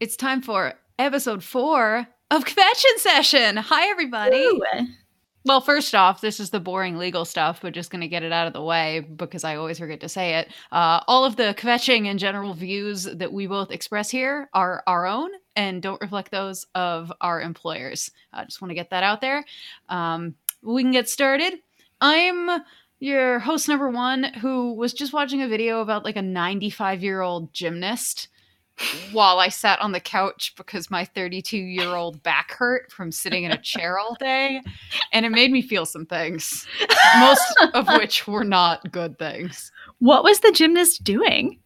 it's time for episode four of Convention Session. Hi, everybody. Ooh. Well, first off, this is the boring legal stuff, but just going to get it out of the way because I always forget to say it. Uh, all of the kvetching and general views that we both express here are our own and don't reflect those of our employers. I just want to get that out there. Um, we can get started. I'm your host number one who was just watching a video about like a 95 year old gymnast while I sat on the couch because my 32 year old back hurt from sitting in a chair all day. And it made me feel some things, most of which were not good things. What was the gymnast doing?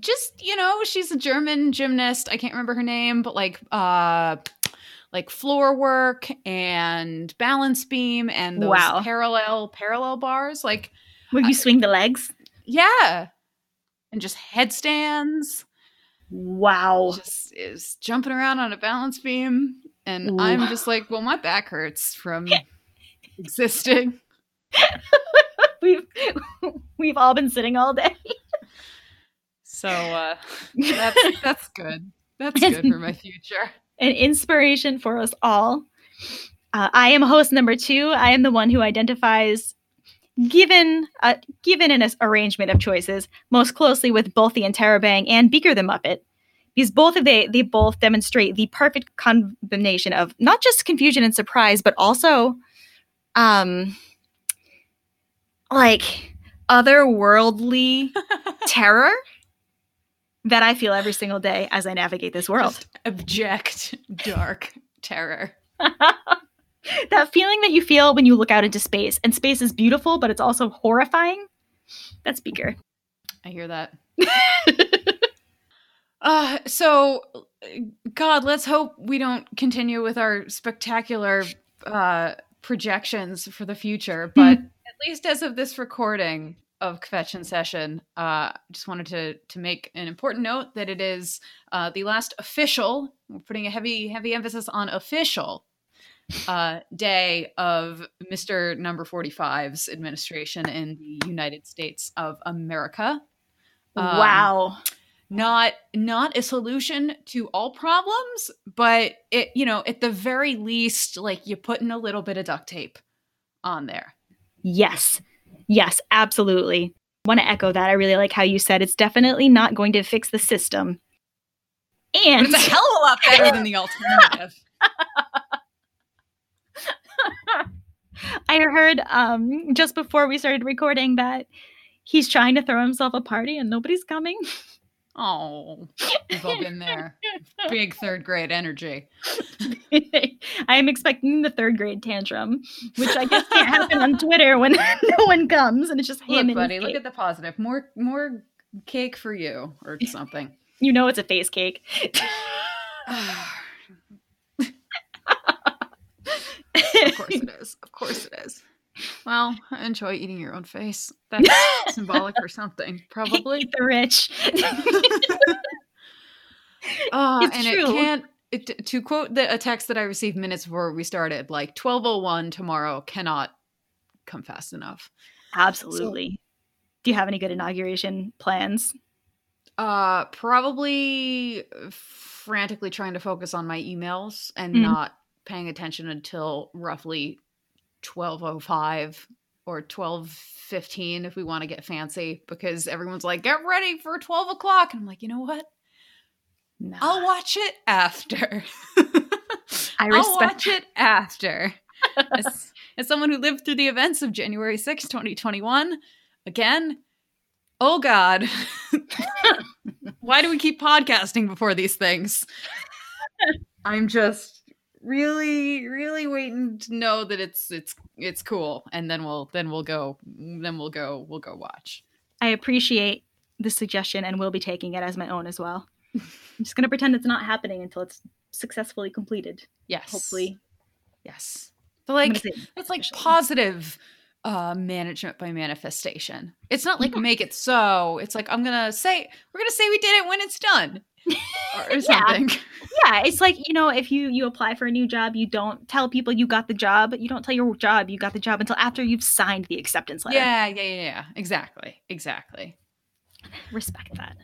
Just, you know, she's a German gymnast. I can't remember her name, but like, uh, like floor work and balance beam and those Wow. parallel parallel bars like Where you swing the legs? yeah and just headstands Wow. just is jumping around on a balance beam and Ooh. i'm just like well my back hurts from existing We've we've all been sitting all day. so uh that's that's good that's good for my future An inspiration for us all. Uh, I am host number two. I am the one who identifies, given uh, given an arrangement of choices, most closely with both the Interrobang and Beaker the Muppet. Because both of they they both demonstrate the perfect combination of not just confusion and surprise, but also, um, like otherworldly terror that I feel every single day as I navigate this world. Just abject dark terror that feeling that you feel when you look out into space and space is beautiful but it's also horrifying? That's beaker i hear that. Uh so god let's hope we don't continue with our spectacular uh projections for the future but at least as of this recording of Kvetchen session, uh, just wanted to to make an important note that it is uh, the last official. We're putting a heavy heavy emphasis on official uh, day of Mister Number 45's administration in the United States of America. Um, wow not not a solution to all problems, but it you know at the very least, like you put in a little bit of duct tape on there. yes yes absolutely want to echo that i really like how you said it's definitely not going to fix the system and it's a hell of a lot better than the alternative. I heard um just before we started recording that he's trying to throw himself a party and nobody's coming Oh, we've all been there. Big third grade energy. I am expecting the third grade tantrum, which I guess can't happen on Twitter when no one comes and it's just him Look, buddy, look at the positive. More more cake for you or something. you know it's a face cake. of course it is. Of course it is. Well, enjoy eating your own face. That's symbolic or something, probably. Eat the rich. Uh, It's and true. it can't. It, to quote the, a text that I received minutes before we started, like twelve oh one tomorrow cannot come fast enough. Absolutely. Do you have any good inauguration plans? Uh, probably frantically trying to focus on my emails and Mm. not paying attention until roughly twelve oh five or twelve fifteen if we want to get fancy, because everyone's like, "Get ready for twelve o'clock," and I'm like, you know what? No. I'll watch it after. I I'll watch it after. as, as someone who lived through the events of January 6, 2021, again, oh God. Why do we keep podcasting before these things? I'm just really, really waiting to know that it's it's it's cool. And then we'll then we'll go then we'll go we'll go watch. I appreciate the suggestion and will be taking it as my own as well. I'm just gonna pretend it's not happening until it's successfully completed. Yes. Hopefully. Yes. But like It's like positive uh management by manifestation. It's not like Yeah. make it so. It's like I'm gonna say we're gonna say we did it when it's done. Or Yeah. something. yeah it's like you know if you you apply for a new job you don't tell people you got the job you don't tell your job you got the job until after you've signed the acceptance letter Yeah, yeah, yeah, yeah. Exactly. Exactly. Respect that.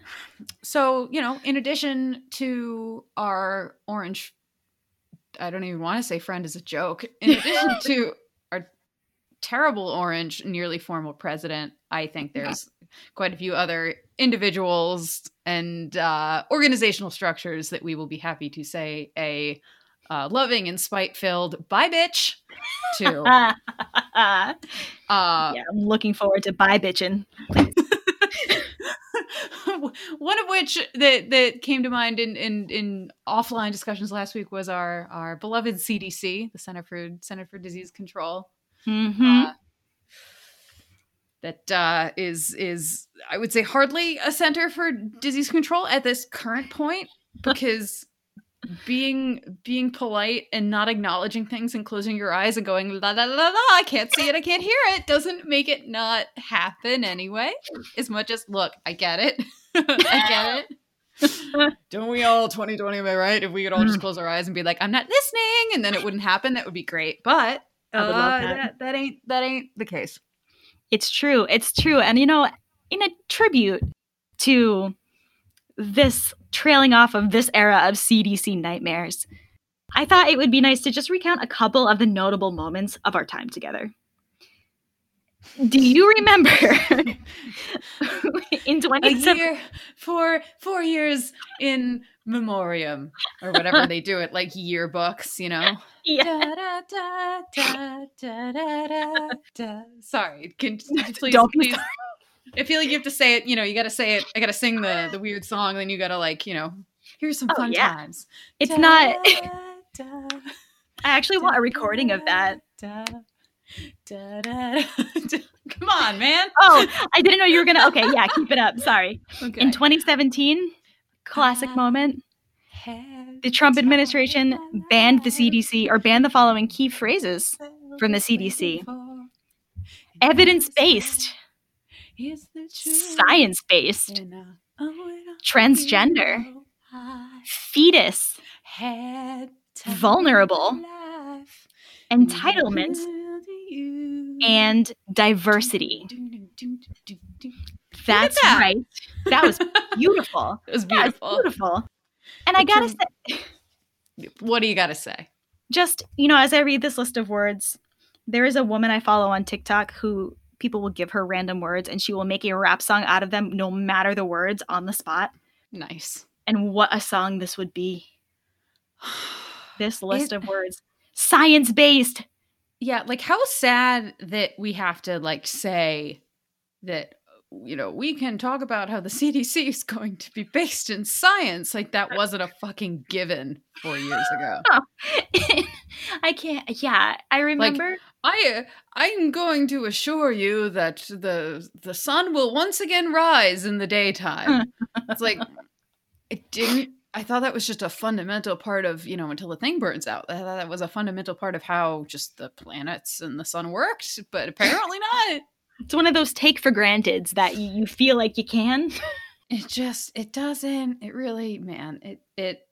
So, you know, in addition to our orange, I don't even want to say friend is a joke, in addition to our terrible orange, nearly formal president, I think there's quite a few other individuals and uh, organizational structures that we will be happy to say a uh, loving and spite filled bye bitch to. uh, Uh, yeah, I'm looking forward to bye bitching. one of which that that came to mind in, in in offline discussions last week was our our beloved CDC, the Center for Center for Disease Control. Mm-hmm. That uh, is is I would say hardly a center for disease control at this current point because being being polite and not acknowledging things and closing your eyes and going la la la la I can't see it I can't hear it doesn't make it not happen anyway as much as look I get it. I get it. Don't we all 2020 am I right if we could all just close our eyes and be like I'm not listening and then it wouldn't happen that would be great but I would love uh, that. that that ain't that ain't the case It's true. It's true. And you know, in a tribute to this trailing off of this era of CDC nightmares, I thought it would be nice to just recount a couple of the notable moments of our time together. Do you remember in a 2017? year four four years in memoriam or whatever they do it like yearbooks you know Yeah. Da, da, da, sorry can please Don't please i feel like you have to say it you know you gotta say it i gotta sing the the weird song then you gotta like you know here's some Oh, fun yeah. times It's not. I actually want a recording of that. come on man Oh, I didn't know you were gonna. Okay, yeah, keep it up. Sorry. okay In 2017, classic moment. The Trump administration banned the CDC or banned the following key phrases from the CDC. Evidence-based. science based, transgender, fetus, vulnerable, entitlement, and diversity. That's that. right. That was beautiful. It was That was beautiful. beautiful. And I The gotta Trump- say, What do you got to say? just you know, as I read this list of words, there is a woman I follow on TikTok who people will give her random words and she will make a rap song out of them no matter the words on the spot. Nice. And what a song this would be. This list of words. Science based. Yeah, like how sad that we have to like say that you know, we can talk about how the CDC is going to be based in science. Like that wasn't a fucking given 4 years ago. I can't. Yeah, I remember. I uh, I'm going to assure you that the the sun will once again rise in the daytime. it's like it didn't I thought that was just a fundamental part of, you know, until the thing burns out. I thought that was a fundamental part of how just the planets and the sun worked, but apparently not. It's one of those take for granteds that you, you feel like you can. It just it doesn't. It really, man, it it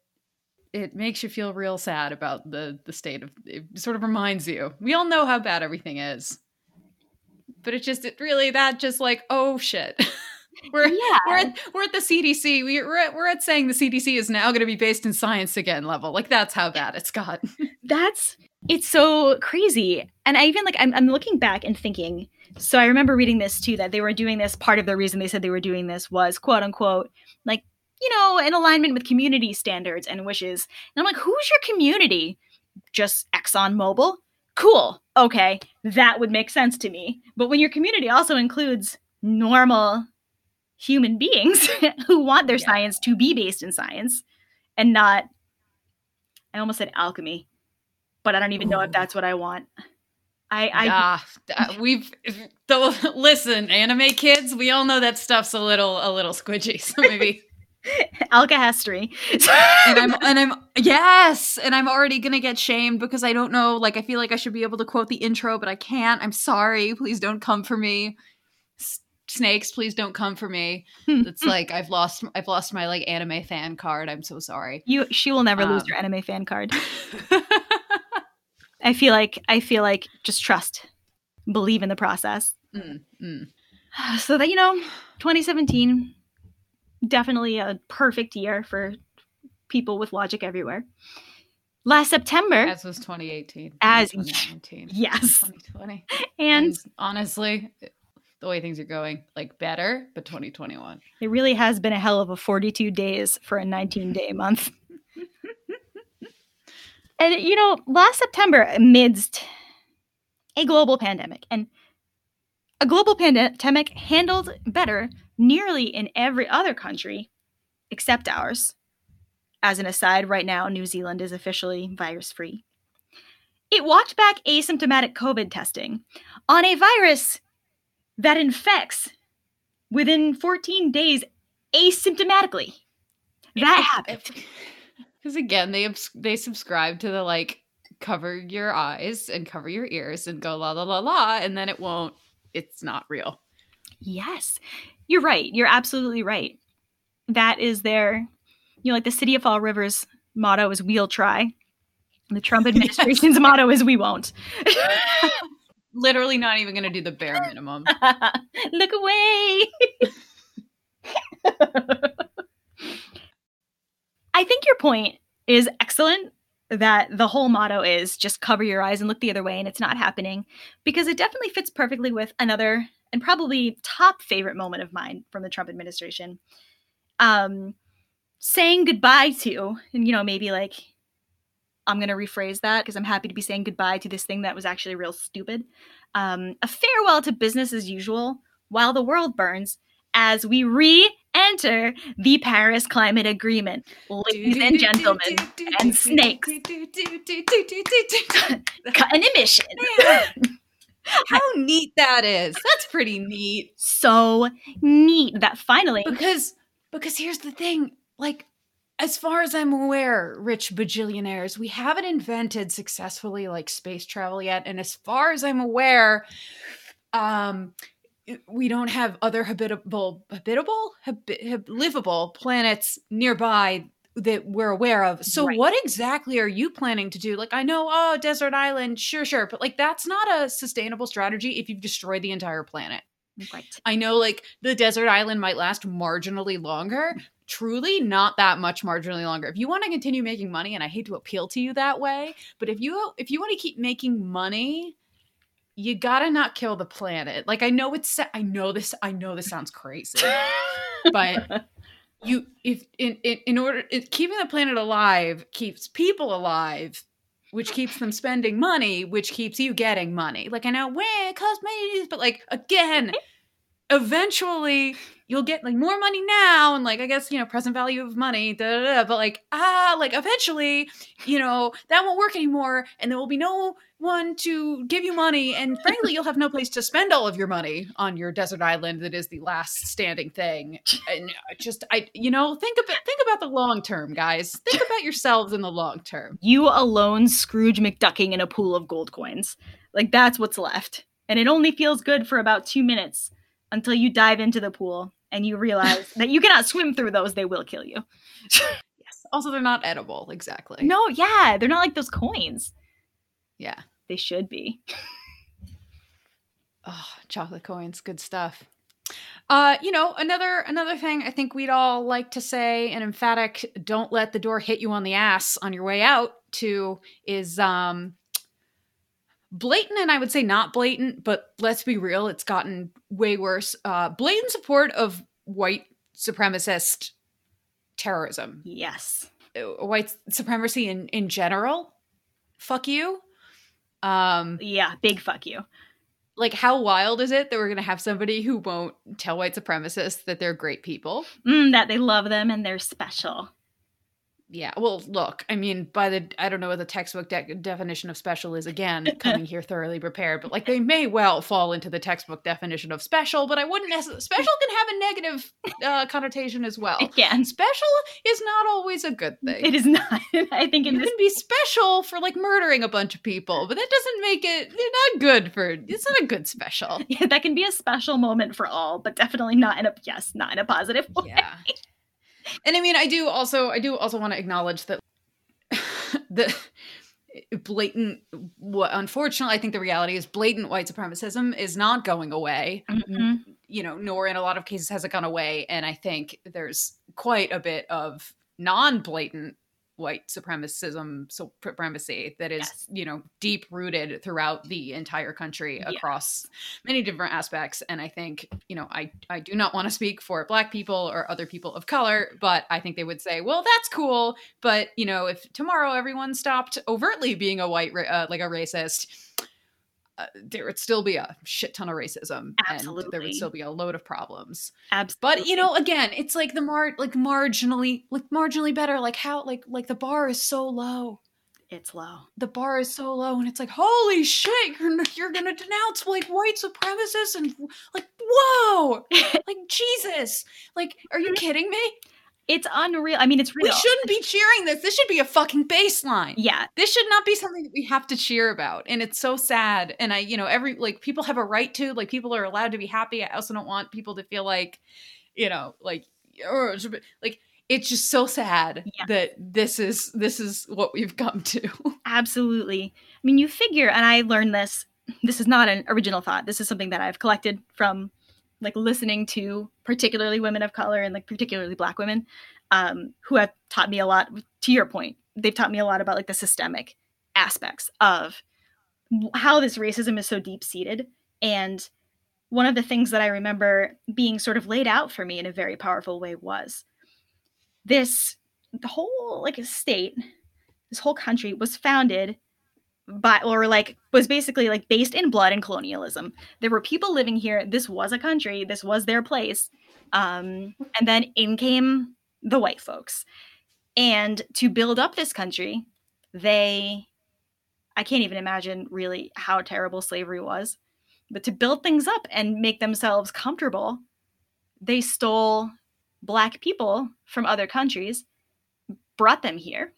it makes you feel real sad about the the state of it sort of reminds you. We all know how bad everything is. But it just it really that just like, oh shit. we're yeah. we're at, we're at the CDC. We, we're at, we're at saying the CDC is now going to be based in science again level. Like that's how bad it's got. That's it's so crazy. And I even like I'm I'm looking back and thinking. So I remember reading this too that they were doing this. Part of the reason they said they were doing this was quote unquote like you know in alignment with community standards and wishes. And I'm like, who's your community? Just Exxon Mobil? Cool. Okay, that would make sense to me. But when your community also includes normal human beings who want their Yeah. science to be based in science and not I almost said alchemy, but I don't even know if that's what I want. I, I uh, we've though. Listen, anime kids, we all know that stuff's a little a little squidgy. So maybe. alkahestry. and I'm and I'm yes, and I'm already gonna get shamed because I don't know. Like I feel like I should be able to quote the intro, but I can't. I'm sorry. Please don't come for me. S- snakes, please don't come for me. It's like I've lost I've lost my like anime fan card. I'm so sorry. you she will never lose Um, your anime fan card. I feel like I feel like just trust. Believe in the process. Mm, mm. So that you know, 2017, definitely a perfect year for people with logic everywhere. Last September, As was 2018. As- 2019. yes, 2020. and And honestly, the way things are going, like better, but 2021. it really has been a hell of a 42 days for a 19 day month. And you know, last September, amidst a global pandemic, and a global pandemic handled better nearly in every other country except ours. As an aside, right now, New Zealand is officially virus free. It walked back asymptomatic COVID testing on a virus that infects within 14 days asymptomatically. That happened. Because again, they they subscribe to the like cover your eyes and cover your ears and go la la la la, and then it won't. It's not real. Yes, you're right. You're absolutely right. That is their, you know, like the City of Fall Rivers motto is "We'll try." The Trump administration's motto is "We won't." Literally, not even going to do the bare minimum. Look away. Think your point is excellent that the whole motto is just cover your eyes and look the other way and it's not happening because it definitely fits perfectly with another and probably top favorite moment of mine from the Trump administration. Um saying goodbye to and you know maybe like I'm going to rephrase that because I'm happy to be saying goodbye to this thing that was actually real stupid. Um, a farewell to business as usual while the world burns as we re enter the Paris Climate Agreement. Ladies and gentlemen, and snakes. cut an emission. How neat that is. That's pretty neat. So neat that finally, Because because here's the thing, like as far as I'm aware, rich bajillionaires, we haven't invented successfully like space travel yet. And as far as I'm aware, um we don't have other habitable habitable Habi- hab- livable planets nearby that we're aware of. So Right. what exactly are you planning to do? Like I know, oh, desert island, sure, sure, but like that's not a sustainable strategy if you've destroyed the entire planet. right. I know like the desert island might last marginally longer. Truly, not that much marginally longer. If you want to continue making money, and I hate to appeal to you that way, but if you if you want to keep making money, you gotta not kill the planet. Like I know it's I know this I know this sounds crazy, but you if in in, in order it, keeping the planet alive keeps people alive which keeps them spending money which keeps you getting money like i know where it costs money to do this, but like again eventually you'll get like more money now and like i guess you know present value of money da, da, da, but like ah like eventually you know that won't work anymore and there will be no one to give you money and frankly you'll have no place to spend all of your money on your desert island that is the last standing thing and just i you know think about think about the long term guys think about yourselves in the long term you alone Scrooge McDucking in a pool of gold coins. Like that's what's left. And it only feels good for about two minutes until you dive into the pool and you realize that you cannot swim through those, they will kill you. yes also they're not edible exactly No, yeah, they're not like those coins. Yeah They should be. Oh, chocolate coins, good stuff. Uh, you know, another another thing I think we'd all like to say an emphatic don't let the door hit you on the ass on your way out to is um blatant and I would say not blatant, but let's be real, it's gotten way worse. Uh blatant support of white supremacist terrorism. Yes. Uh, White supremacy in in general. Fuck you. Um Yeah, big fuck you. like how wild is it that we're going to have somebody who won't tell white supremacists that they're great people Mm, that they love them and they're special. Yeah well look i mean by the i don't know what the textbook de- definition of special is again coming here thoroughly prepared but like they may well fall into the textbook definition of special but i wouldn't necessarily special can have a negative uh, connotation as well It can. special is not always a good thing It is not. I think this can be special for like murdering a bunch of people but that doesn't make it not good for it's not a good special yeah, that can be a special moment for all, but definitely not in a yes, not in a positive way. yeah and i mean i do also i do also want to acknowledge that the blatant what unfortunately i think the reality is blatant white supremacism is not going away Mhm. you know nor in a lot of cases has it gone away and i think there's quite a bit of non-blatant white supremacism supremacy that is Yes. you know deep rooted throughout the entire country across many different aspects. And i think you know i i do not want to speak for black people or other people of color but i think they would say well that's cool. But you know if tomorrow everyone stopped overtly being a white uh, like a racist uh, there would still be a shit ton of racism and there would still be a load of problems. Absolutely. but you know again it's like the mar like marginally like marginally better like how like like the bar is so low. It's low. the bar is so low and it's like holy shit you're, you're gonna denounce like white supremacists and like whoa like jesus like are you kidding me It's unreal. I mean, it's real. we shouldn't be cheering this this should be a fucking baseline Yeah. this should not be something that we have to cheer about and it's so sad and i you know every like people have a right to like people are allowed to be happy i also don't want people to feel like you know like oh, or it should be- like it's just so sad Yeah. that this is this is what we've come to Absolutely. I mean, you figure, and I learned this. This is not an original thought. This is something that I've collected from like listening to particularly women of color and like particularly black women um, who have taught me a lot. To your point, they've taught me a lot about like the systemic aspects of how this racism is so deep seated. And one of the things that I remember being sort of laid out for me in a very powerful way was this the whole like state this whole country was founded by or like was basically like based in blood and colonialism. There were people living here. This was a country. This was their place. Um, and then in came the white folks. And to build up this country they i can't even imagine really how terrible slavery was but to build things up and make themselves comfortable they stole black people from other countries brought them here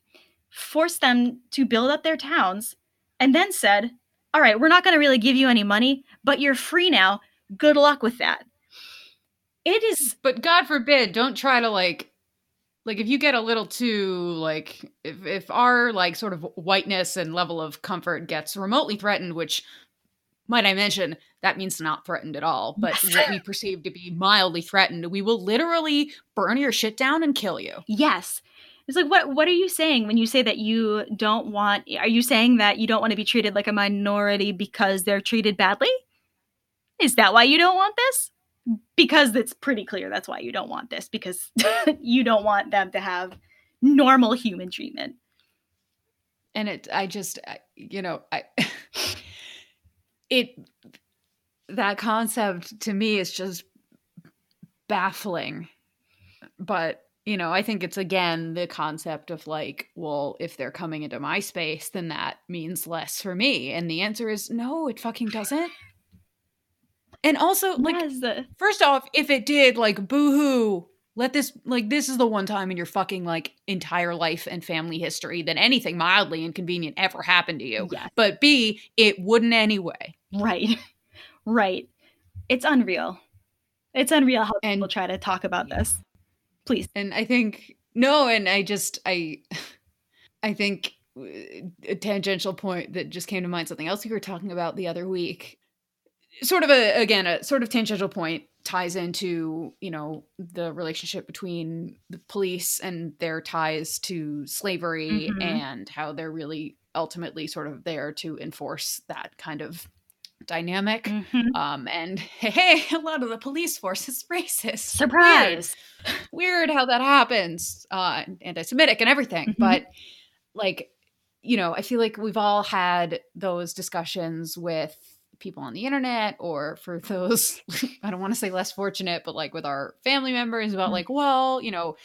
forced them to build up their towns, and then said, All right, we're not going to really give you any money, but you're free now. Good luck with that. It is, but god forbid don't try to like like if you get a little too like if if our like sort of whiteness and level of comfort gets remotely threatened which might i mention that means not threatened at all but Yes. what we perceive to be mildly threatened we will literally burn your shit down and kill you yes. It's like, what, what are you saying when you say that you don't want, are you saying that you don't want to be treated like a minority because they're treated badly? Is that why you don't want this? Because it's pretty clear that's why you don't want this, because you don't want them to have normal human treatment. and it i just you know i it that concept to me is just baffling but you know i think it's again the concept of like well if they're coming into my space then that means less for me and the answer is no it fucking doesn't and also like Yes. First off, if it did, like, boo-hoo, let this, like, this is the one time in your fucking, like, entire life and family history that anything mildly inconvenient ever happened to you. Yes. But B, it wouldn't anyway. Right. Right. It's unreal. It's unreal how And- people try to talk about this. Please. And I think, no, and I just, I, I think uh, a tangential point that just came to mind, something else we were talking about the other week, sort of a, again, a sort of tangential point ties into, you know, the relationship between the police and their ties to slavery Mhm. and how they're really ultimately sort of there to enforce that kind of dynamic. Mhm. Um, and hey, a lot of the police force is racist. Surprise. Weird, weird how that happens. Uh, anti-Semitic and everything, Mhm. but like, you know, I feel like we've all had those discussions with people on the internet, or for those I don't want to say less fortunate, but like with our family members about Mhm. like, well, you know,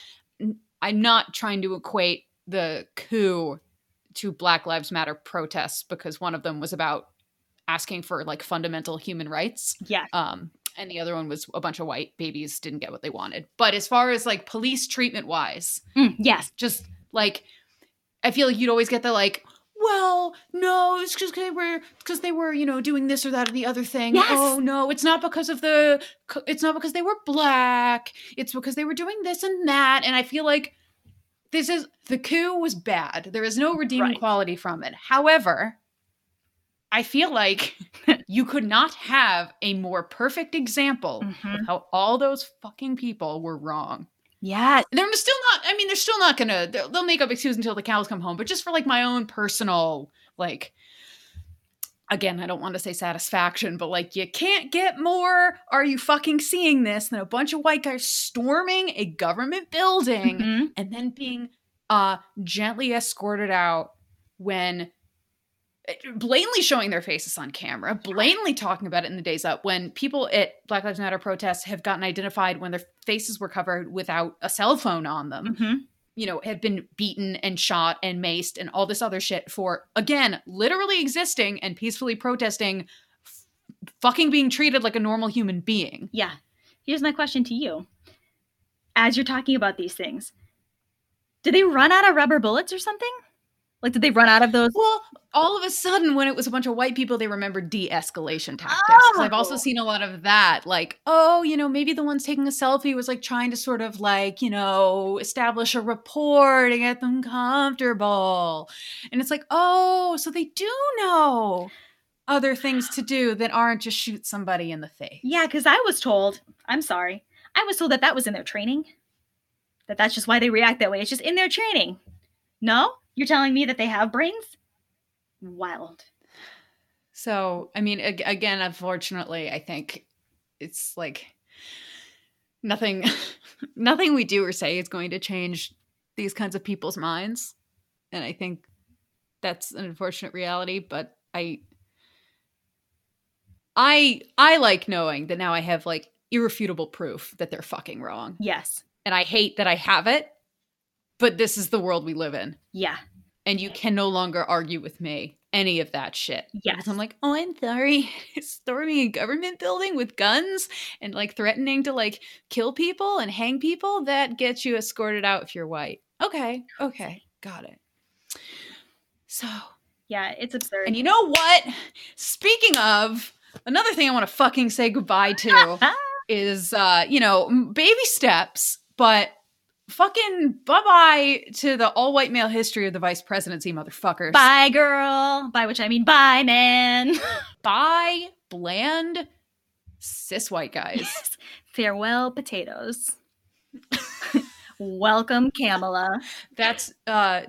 I'm not trying to equate the coup to Black Lives Matter protests because one of them was about asking for like fundamental human rights Yes. um and the other one was a bunch of white babies didn't get what they wanted but as far as like police treatment wise Mm, yes. just like i feel like you'd always get the like well no it's just because they were because they were you know doing this or that or the other thing Yes. oh no it's not because of the it's not because they were black it's because they were doing this and that and i feel like this is the coup was bad. There is no redeeming Right. quality from it. However, I feel like you could not have a more perfect example Mhm. of how all those fucking people were wrong. Yes. They're still not. I mean, they're still not gonna. They'll, they'll make up excuses until the cows come home. But just for like my own personal, like, again, I don't want to say satisfaction, but like, you can't get more. Are you fucking seeing this than a bunch of white guys storming a government building Mhm. and then being uh gently escorted out when blatantly showing their faces on camera, blatantly talking about it in the days up when people at Black Lives Matter protests have gotten identified when their faces were covered without a cell phone on them, Mhm. you know, have been beaten and shot and maced and all this other shit for again, literally existing and peacefully protesting f- fucking being treated like a normal human being. Yeah. Here's my question to you. As you're talking about these things, did they run out of rubber bullets or something? Like, did they run out of those? Well, all of a sudden, when it was a bunch of white people, they remembered de-escalation tactics. 'Cause I've also Oh. seen a lot of that, like, oh, you know, maybe the ones taking a selfie was like trying to sort of like, you know, establish a rapport to get them comfortable, and it's like, oh, so they do know other things to do that aren't just shoot somebody in the face. Yeah, because I was told, I'm sorry, I was told that that was in their training. That that's just why they react that way. It's just in their training. No? You're telling me that they have brains? Wild. So, I mean, ag- again, unfortunately, I think it's like nothing nothing we do or say is going to change these kinds of people's minds. And I think that's an unfortunate reality, but I I I like knowing that now I have like irrefutable proof that they're fucking wrong. Yes. And I hate that I have it, but this is the world we live in. Yeah. And you can no longer argue with me any of that shit. Yes. I'm like, oh, I'm sorry. Storming a government building with guns and like threatening to like kill people and hang people, that gets you escorted out if you're white. Okay. Okay. Got it. So, Yeah, it's absurd. and you know what? Speaking of, another thing I want to fucking say goodbye to is, uh, you know, baby steps, but fucking bye bye to the all white male history of the vice presidency, motherfuckers. bye, girl. By which I mean bye, man. Bye, bland, cis white guys. Farewell, potatoes. Welcome, Kamala. That's uh,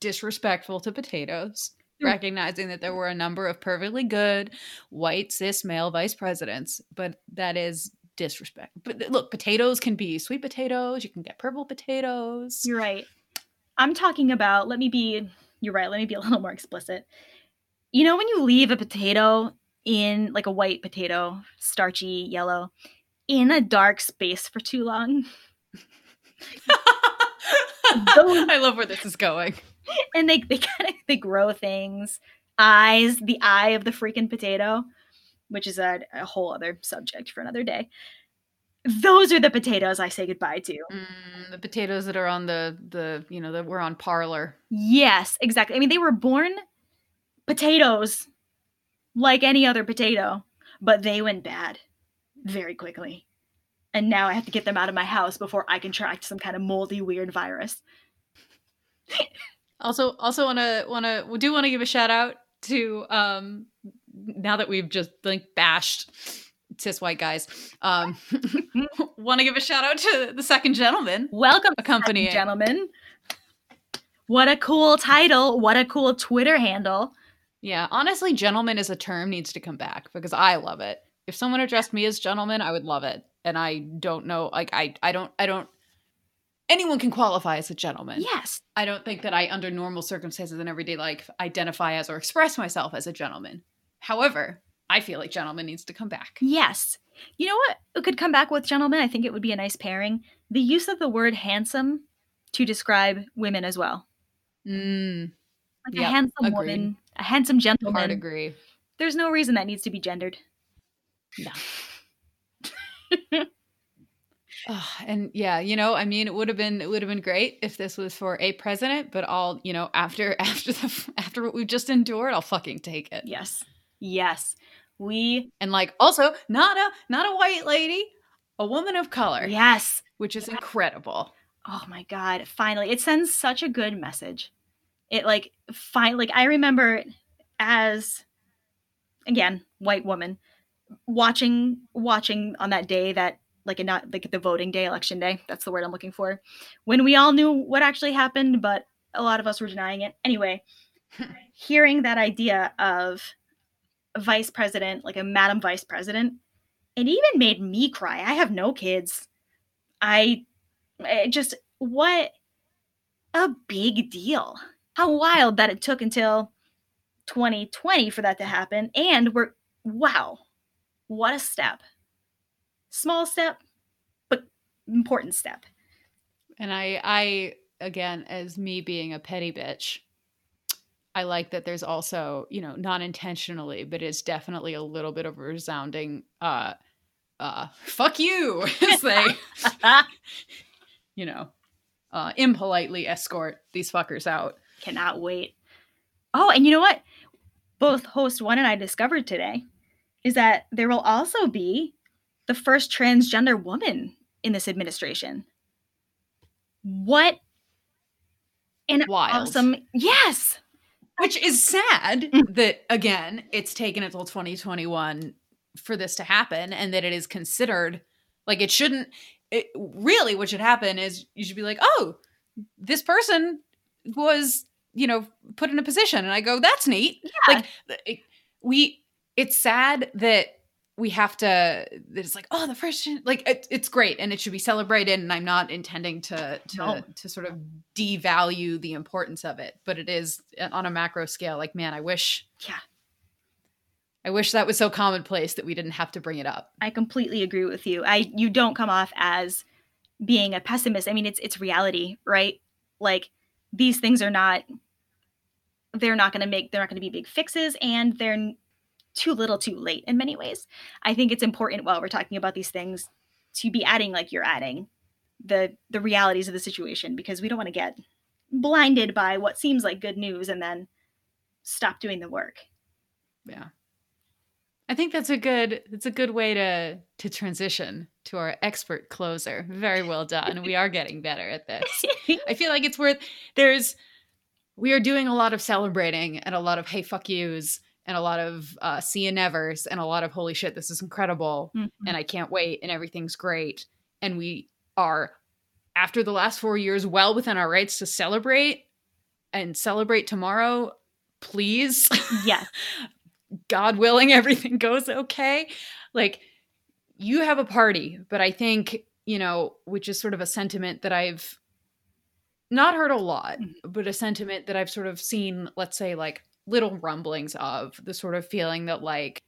disrespectful to potatoes. Hmm. Recognizing that there were a number of perfectly good white cis male vice presidents, but that is disrespect. But look, potatoes can be sweet potatoes. You can get purple potatoes. You're right. I'm talking about, let me be, you're right, let me be a little more explicit. You know, when you leave a potato in, like a white potato, starchy yellow, in a dark space for too long, Those- I love where this is going. and they, they kind of, they grow things, eyes, the eye of the freaking potato, which is a, a whole other subject for another day. Those are the potatoes I say goodbye to. Mm, the potatoes that are on the the you know that were on Parler. Yes, exactly. I mean, they were born potatoes like any other potato, but they went bad very quickly. And now I have to get them out of my house before I contract some kind of moldy, weird virus. Also, also want to want to do want to give a shout out to um now that we've just like bashed cis white guys. Um, want to give a shout out to the second gentleman Welcome, accompanying. gentlemen. What a cool title. What a cool Twitter handle. Yeah, honestly, gentleman is a term needs to come back because I love it. If someone addressed me as gentleman, I would love it. And I don't know, like I I don't I don't anyone can qualify as a gentleman. Yes. I don't think that I, under normal circumstances in everyday life, identify as or express myself as a gentleman. However, I feel like gentleman needs to come back. Yes. You know what it could come back with, Gentleman. I think it would be a nice pairing. The use of the word handsome to describe women as well. Mm, Like Yep, a handsome agreed. woman, a handsome gentleman. hard agree. There's no reason that needs to be gendered. No. Ugh, and yeah, you know, I mean, it would have been it would have been great if this was for a president, but I'll, you know, after after the after what we've just endured, I'll fucking take it. Yes. Yes. We And like, also, not a not a white lady, a woman of color, yes. which is incredible. oh my god, finally. It sends such a good message. It like fine like I remember as again, white woman watching watching on that day that like not like the voting day, election day. That's the word I'm looking for. When we all knew what actually happened, but a lot of us were denying it. Anyway, hearing that idea of vice president, like a madam vice president, it even made me cry. I have no kids. I just what a big deal. How wild that it took until 2020 for that to happen and we're wow. What a step. Small step, but important step. And I I again as me being a petty bitch, I like that there's also, you know, not intentionally, but it's definitely a little bit of a resounding uh uh fuck you as they you know, uh impolitely escort these fuckers out. Cannot wait. Oh, and you know what? Both host one and I discovered today is that there will also be the first transgender woman in this administration. What an Wild. awesome yes Which is sad Mm. that again, it's taken until 2021 for this to happen and that it is considered like it shouldn't it, really what should happen is you should be like, "Oh, this person was, you know, put in a position." And I go, "That's neat." Like it, we it's sad that we have to it's like oh the first gen-" like it, it's great and it should be celebrated and i'm not intending to to No. to sort of devalue the importance of it but it is uh, on a macro scale like man i wish Yeah. i wish that was so commonplace that we didn't have to bring it up I completely agree with you. I you don't come off as being a pessimist. I mean, it's it's reality, right? Like these things are not they're not going to make they're not going to be big fixes and they're too little too late in many ways. I think it's important while we're talking about these things to be adding like you're adding the the realities of the situation because we don't want to get blinded by what seems like good news and then stop doing the work. yeah. I think that's a good that's a good way to to transition to our expert closer. Very well done. We are getting better at this. I feel like it's worth there's we are doing a lot of celebrating and a lot of hey fuck yous and a lot of uh see you nevers and a lot of holy shit this is incredible Mhm. and I can't wait and everything's great and we are after the last 4 years well within our rights to celebrate and celebrate tomorrow please yeah. God willing, everything goes okay. Like, you have a party, but I think, you know, which is sort of a sentiment that I've not heard a lot, Mhm. but a sentiment that I've sort of seen, let's say, like little rumblings of the sort of feeling that, like,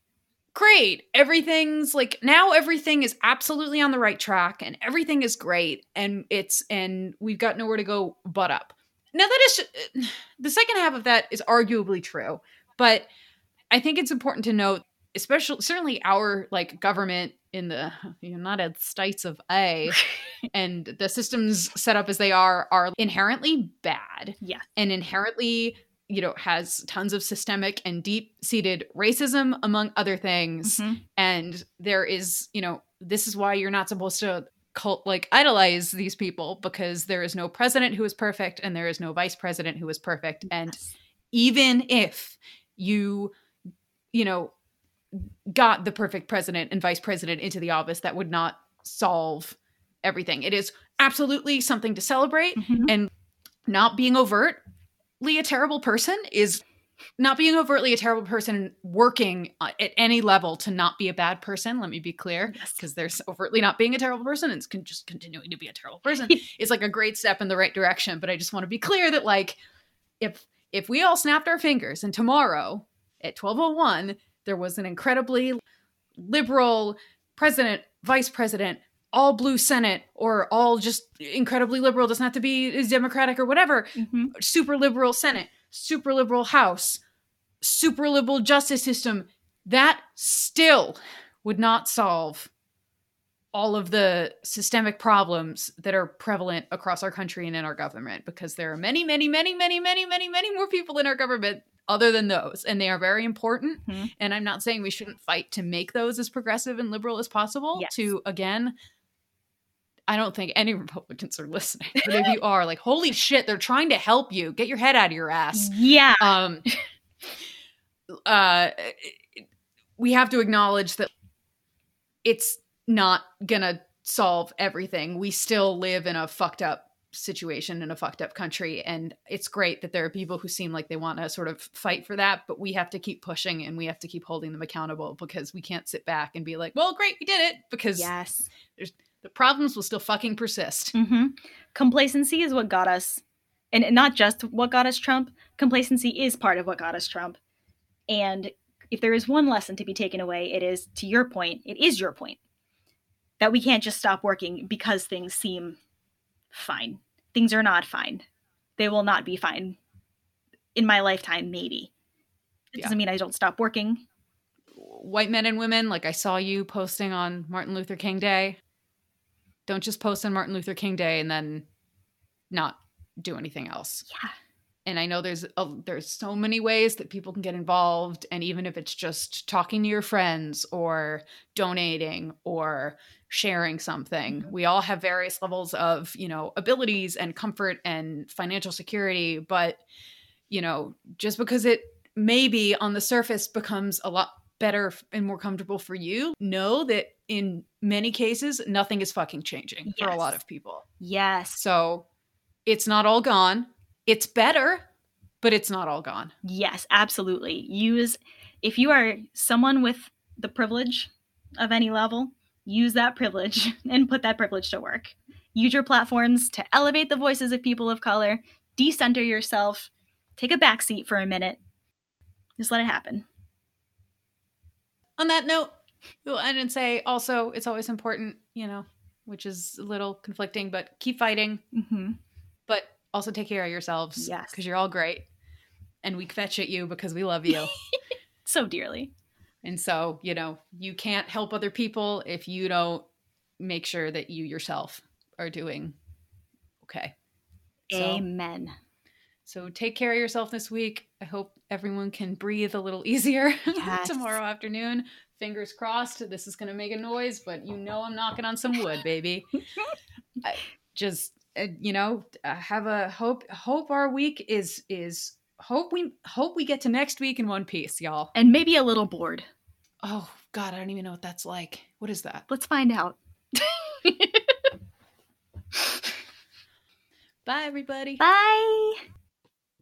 great, everything's like now everything is absolutely on the right track and everything is great and it's, and we've got nowhere to go but up. Now, that is the second half of that is arguably true, but I think it's important to note, especially certainly our like government in the United States of A and the systems set up as they are are inherently bad. Yeah. And inherently, you know, has tons of systemic and deep-seated racism among other things. Mhm. And there is, you know, this is why you're not supposed to cult like idolize these people because there is no president who is perfect and there is no vice president who is perfect. And Yes. even if you you know got the perfect president and vice president into the office that would not solve everything it is absolutely something to celebrate Mhm. and not being overtly a terrible person is not being overtly a terrible person working uh, at any level to not be a bad person let me be clear because Yes. there's overtly not being a terrible person and it's con- just continuing to be a terrible person is like a great step in the right direction but i just want to be clear that like if if we all snapped our fingers and tomorrow at 1201 there was an incredibly liberal president vice president all blue senate or all just incredibly liberal doesn't have to be democratic or whatever Mhm. super liberal senate super liberal house super liberal justice system that still would not solve all of the systemic problems that are prevalent across our country and in our government because there are many many many many many many many more people in our government other than those and they are very important Mhm. and i'm not saying we shouldn't fight to make those as progressive and liberal as possible Yes. to again I don't think any Republicans are listening. But if you are, like, holy shit, they're trying to help you. Get your head out of your ass. Yeah. Um uh we have to acknowledge that it's not gonna solve everything. We still live in a fucked up situation in a fucked up country and it's great that there are people who seem like they want to sort of fight for that but we have to keep pushing and we have to keep holding them accountable because we can't sit back and be like well great we did it because yes. The problems will still fucking persist hmm Complacency is what got us, and not just what got us Trump. Complacency is part of what got us Trump. And if there is one lesson to be taken away, it is to your point, it is your point that we can't just stop working because things seem fine. Things are not fine. They will not be fine in my lifetime, maybe. It Yeah. doesn't mean I don't stop working. white men and women like i saw you posting on martin luther king day don't just post on martin luther king day and then not do anything else Yeah. and i know there's a, there's so many ways that people can get involved and even if it's just talking to your friends or donating or sharing something Mhm. we all have various levels of you know abilities and comfort and financial security but you know just because it maybe on the surface becomes a lot better and more comfortable for you know that in many cases nothing is fucking changing for a lot of people Yes. so it's not all gone. It's better, but it's not all gone. Yes, absolutely. Use if you are someone with the privilege of any level, use that privilege and put that privilege to work. Use your platforms to elevate the voices of people of color, decenter yourself, take a back seat for a minute. Just let it happen. On that note, we'll end and say also it's always important, you know, which is a little conflicting, but keep fighting, hmm but also take care of yourselves. Yes. Because you're all great. And we fetch at you because we love you. So dearly. and so, you know, you can't help other people if you don't make sure that you yourself are doing okay. So- Amen. So take care of yourself this week. I hope everyone can breathe a little easier Yes. tomorrow afternoon. Fingers crossed. This is going to make a noise, but you know I'm knocking on some wood, baby. I just uh, you know, uh, have a hope hope our week is is hope we hope we get to next week in one piece, y'all. And maybe a little bored. Oh god, I don't even know what that's like. What is that? Let's find out. Bye everybody. Bye.